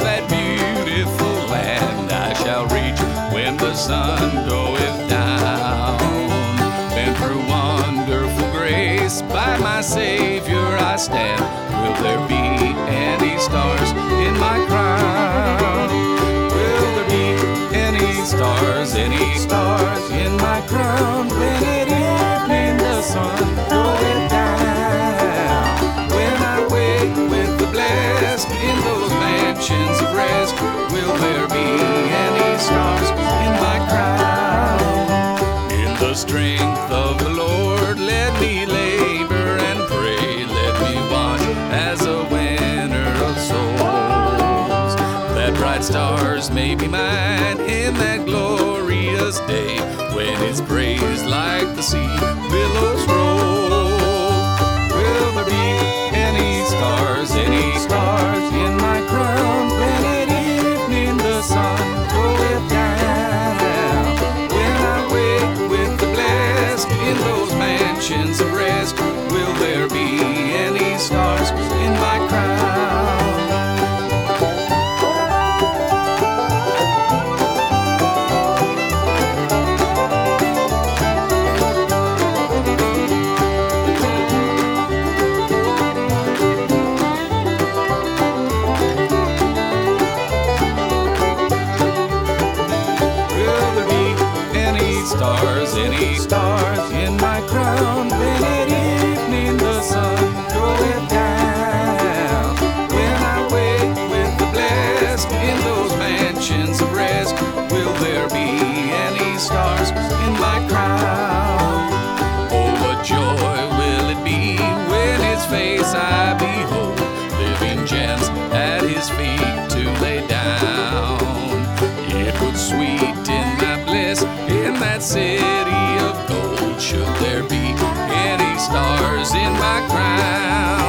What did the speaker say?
that beautiful land I shall reach when the sun goeth down. Through wonderful grace, by my Savior I stand. Will there be any stars in my crown? Will there be any stars, any stars in my crown? Strength of the Lord, let me labor and pray. Let me watch as a winner of souls. That bright stars may be mine in that glorious day when it's praised like the sea billows roll. Will there be any stars, any stars in my mansions of rest, any stars, any stars in my crown when at evening the sun goeth down? When I wake with the blessed in those mansions of rest, will there be any stars in my crown? Oh, what joy will it be when His face I behold, living gems at His feet that city of gold. Should there be any stars in my crown?